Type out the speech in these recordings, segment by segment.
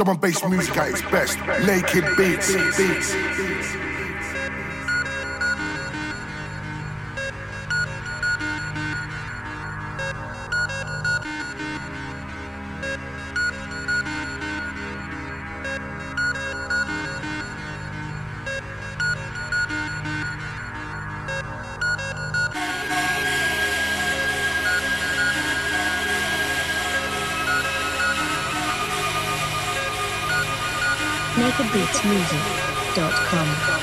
Drum and bass music at its best. Naked beats. beats. nakedbeatsmusic.com.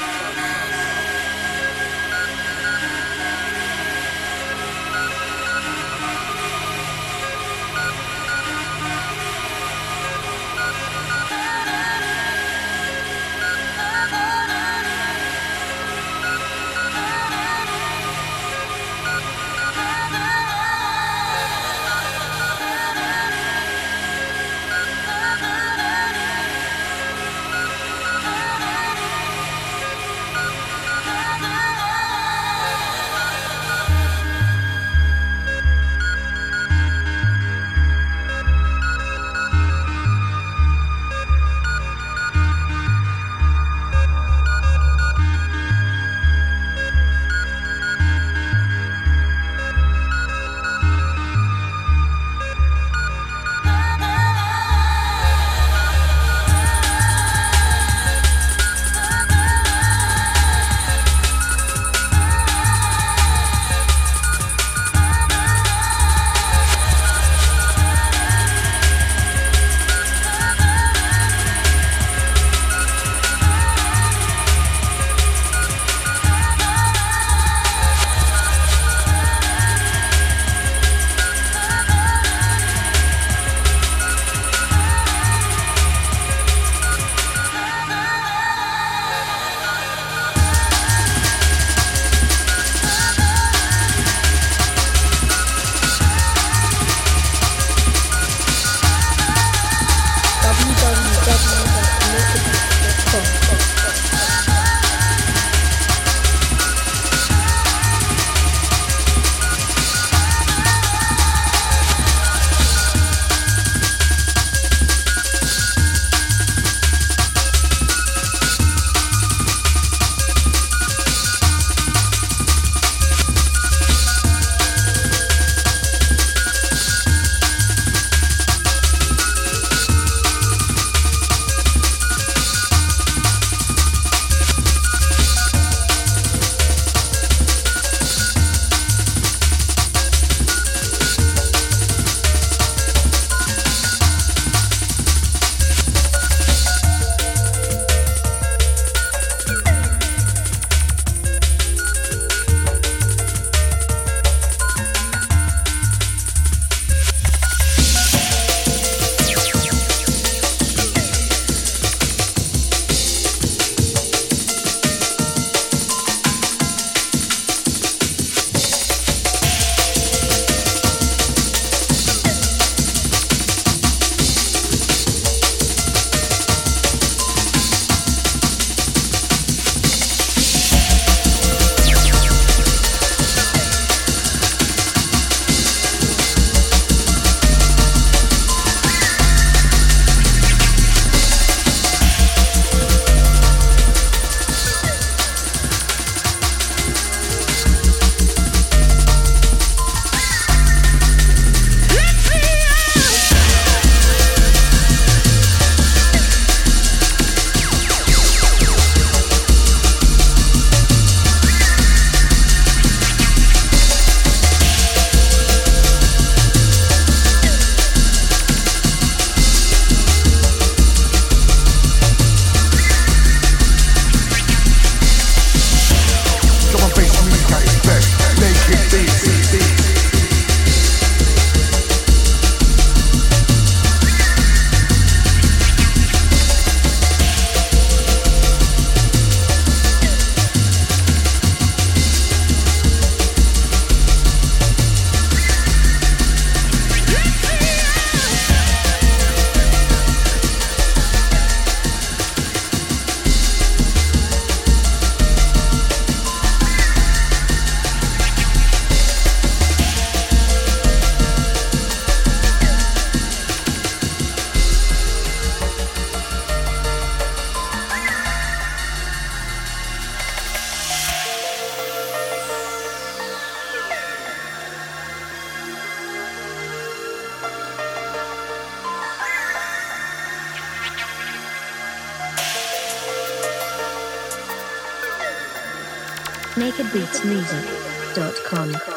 nakedbeatsmusic.com.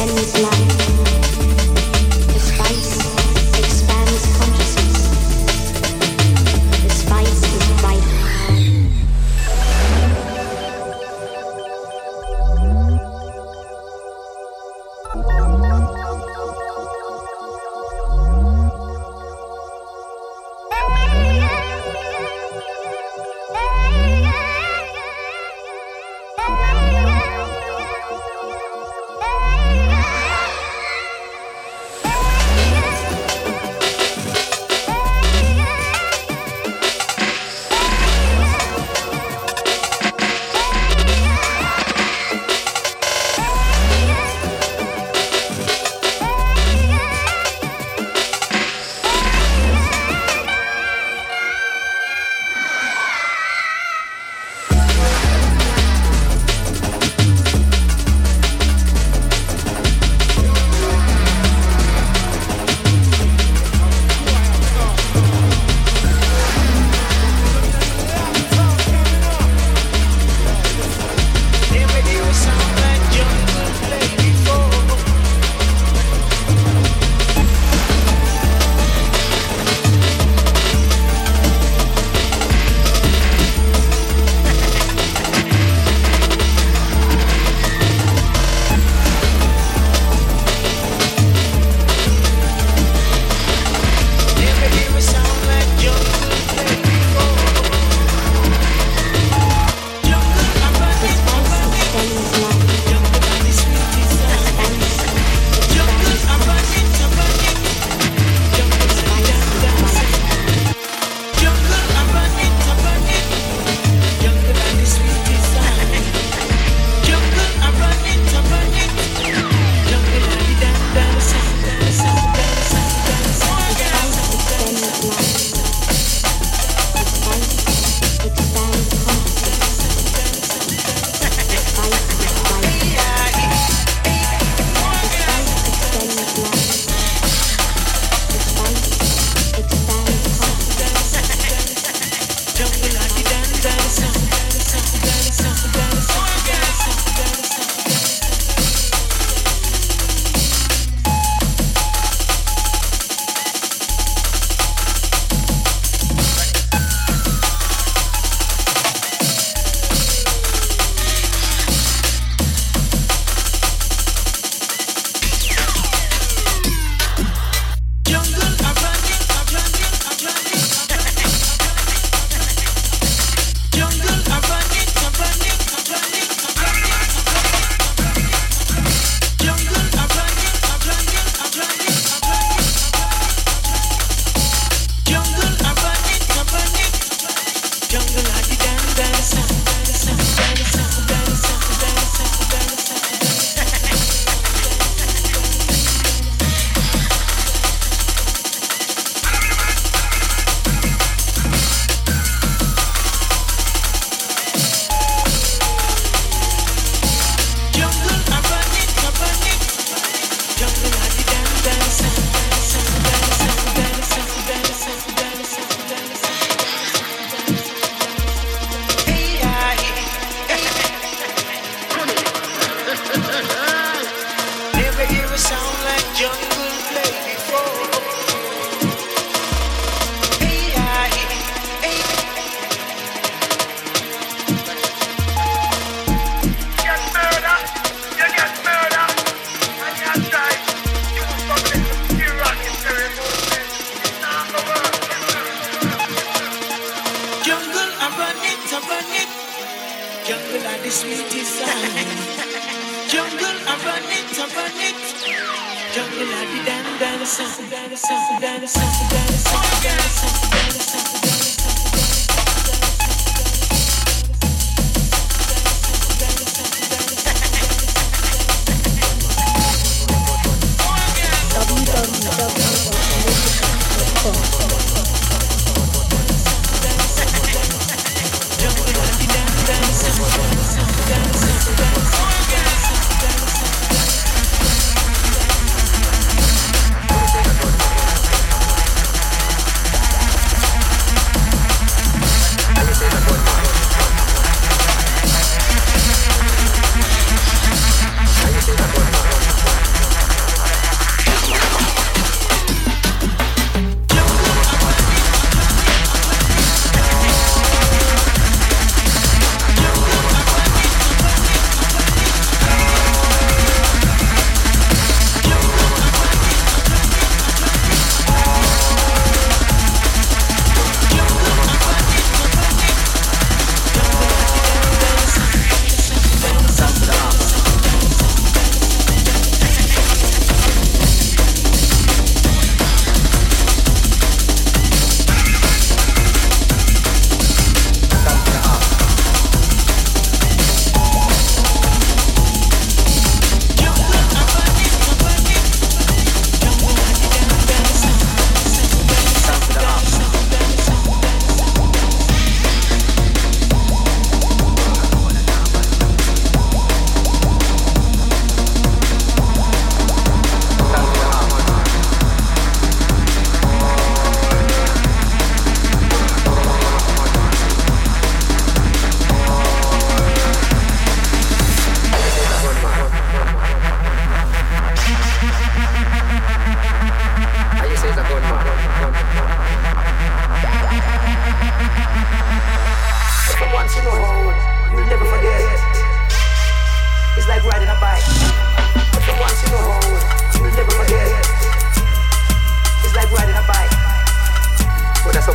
And it's not.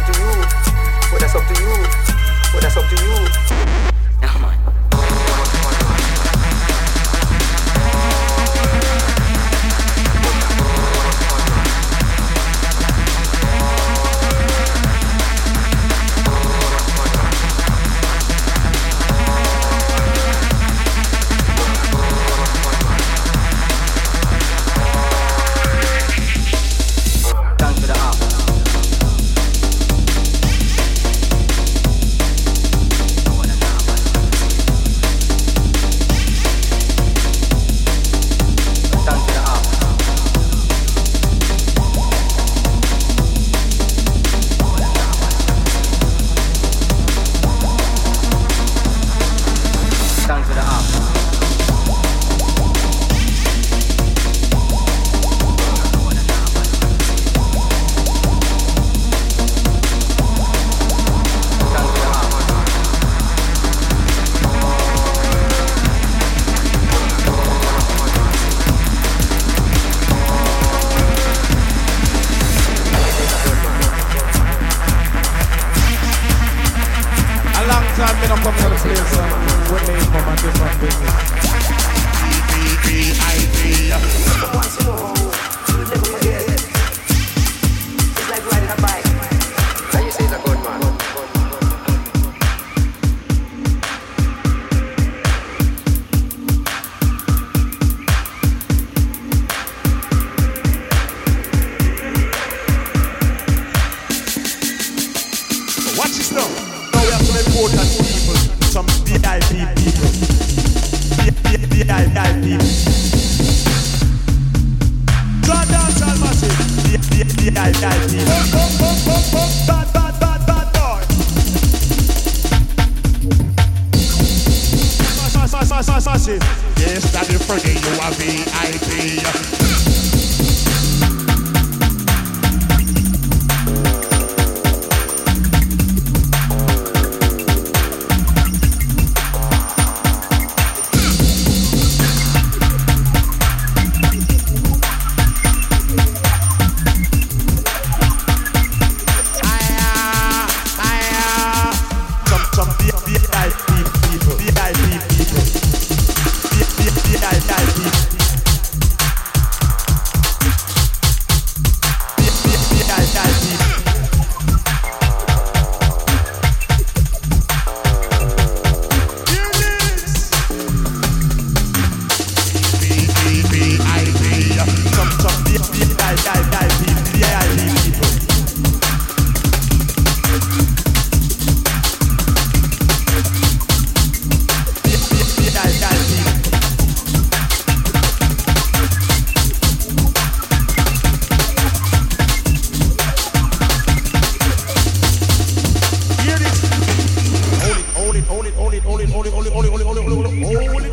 up to you. But that's up to you. But that's up to you. hold it, hold it, hold it, hold it, hold it, hold it, hold it, hold it, hold it, hold it, hold it.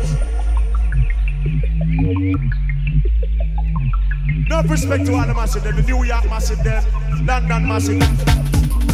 No respect to all the massive them, the New York massive them, London massive them.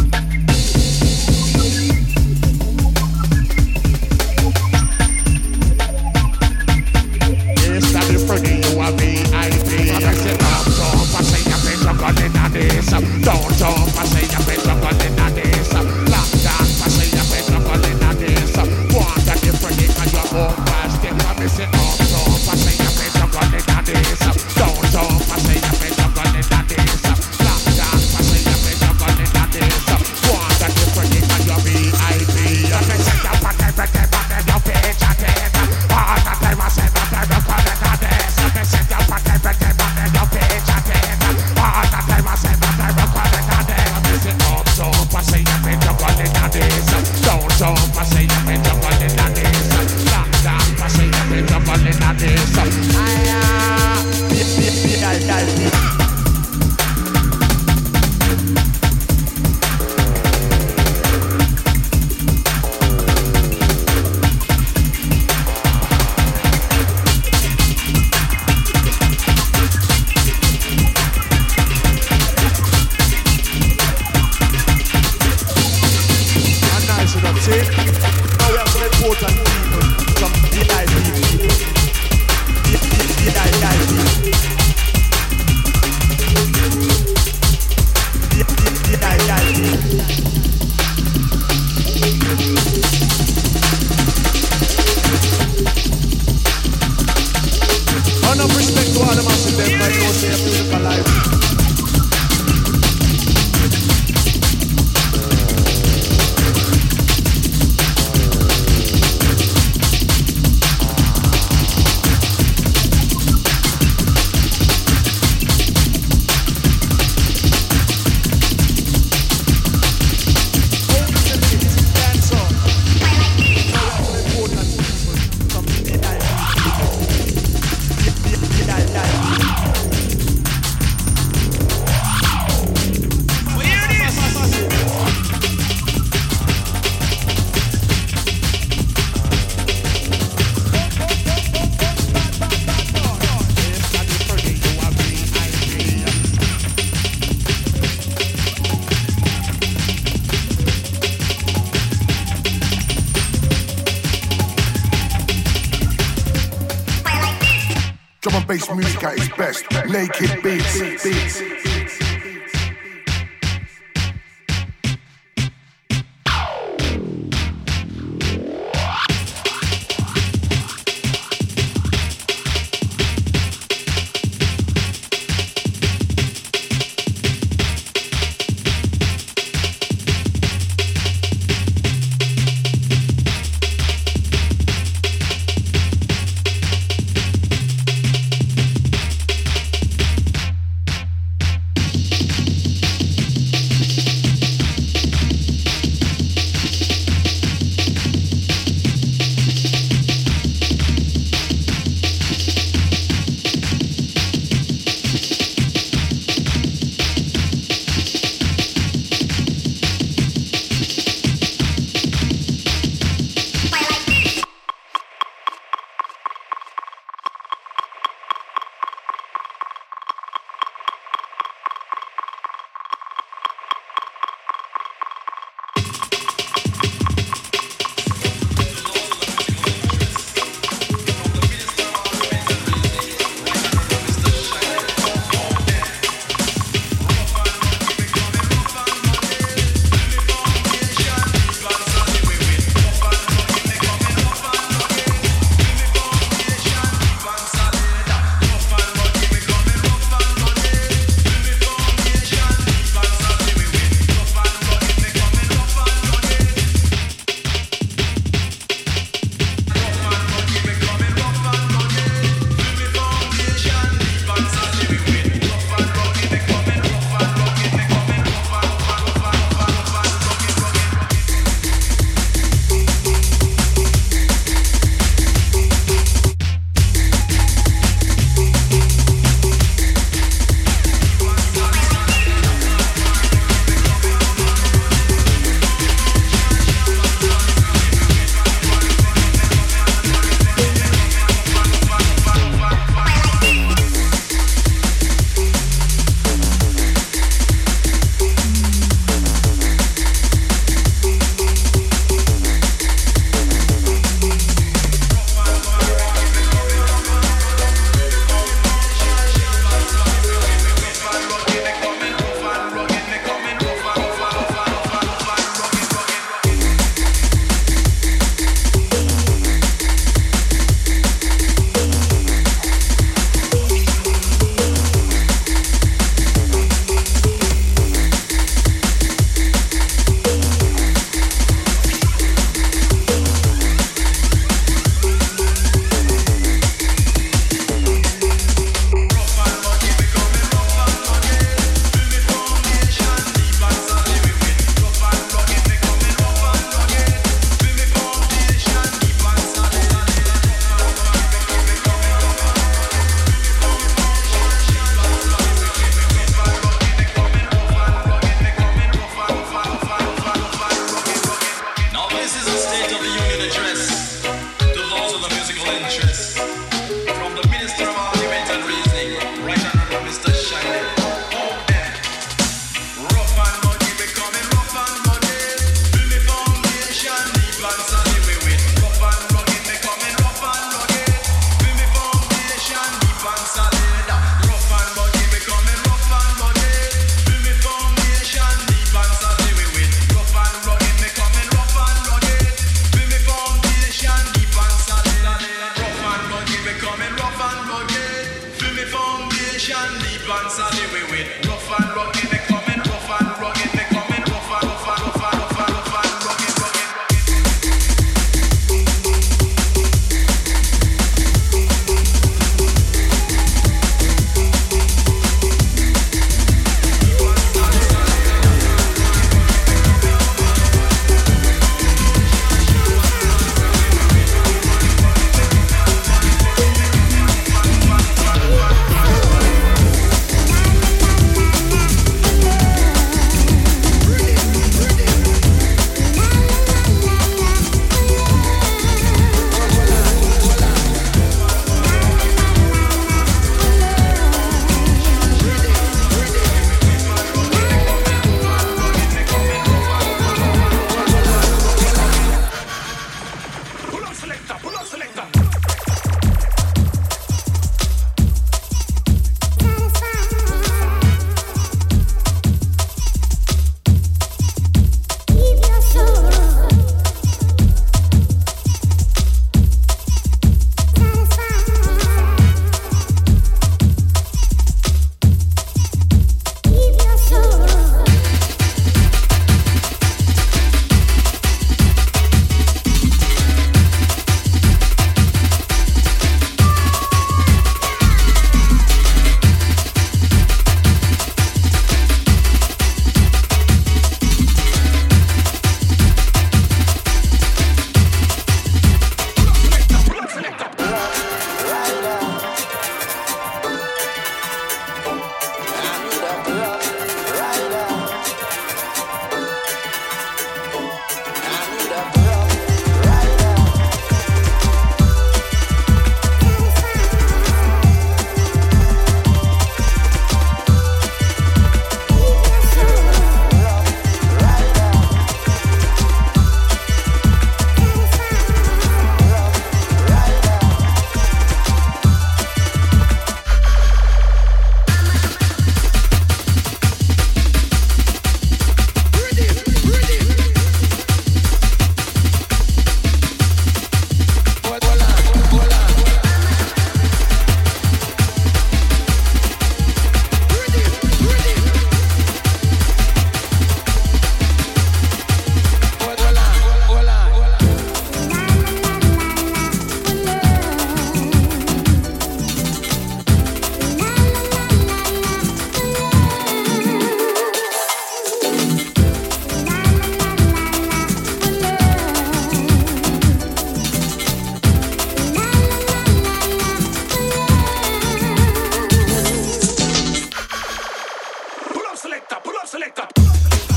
selecta, pull up selecta. Pull up selecta.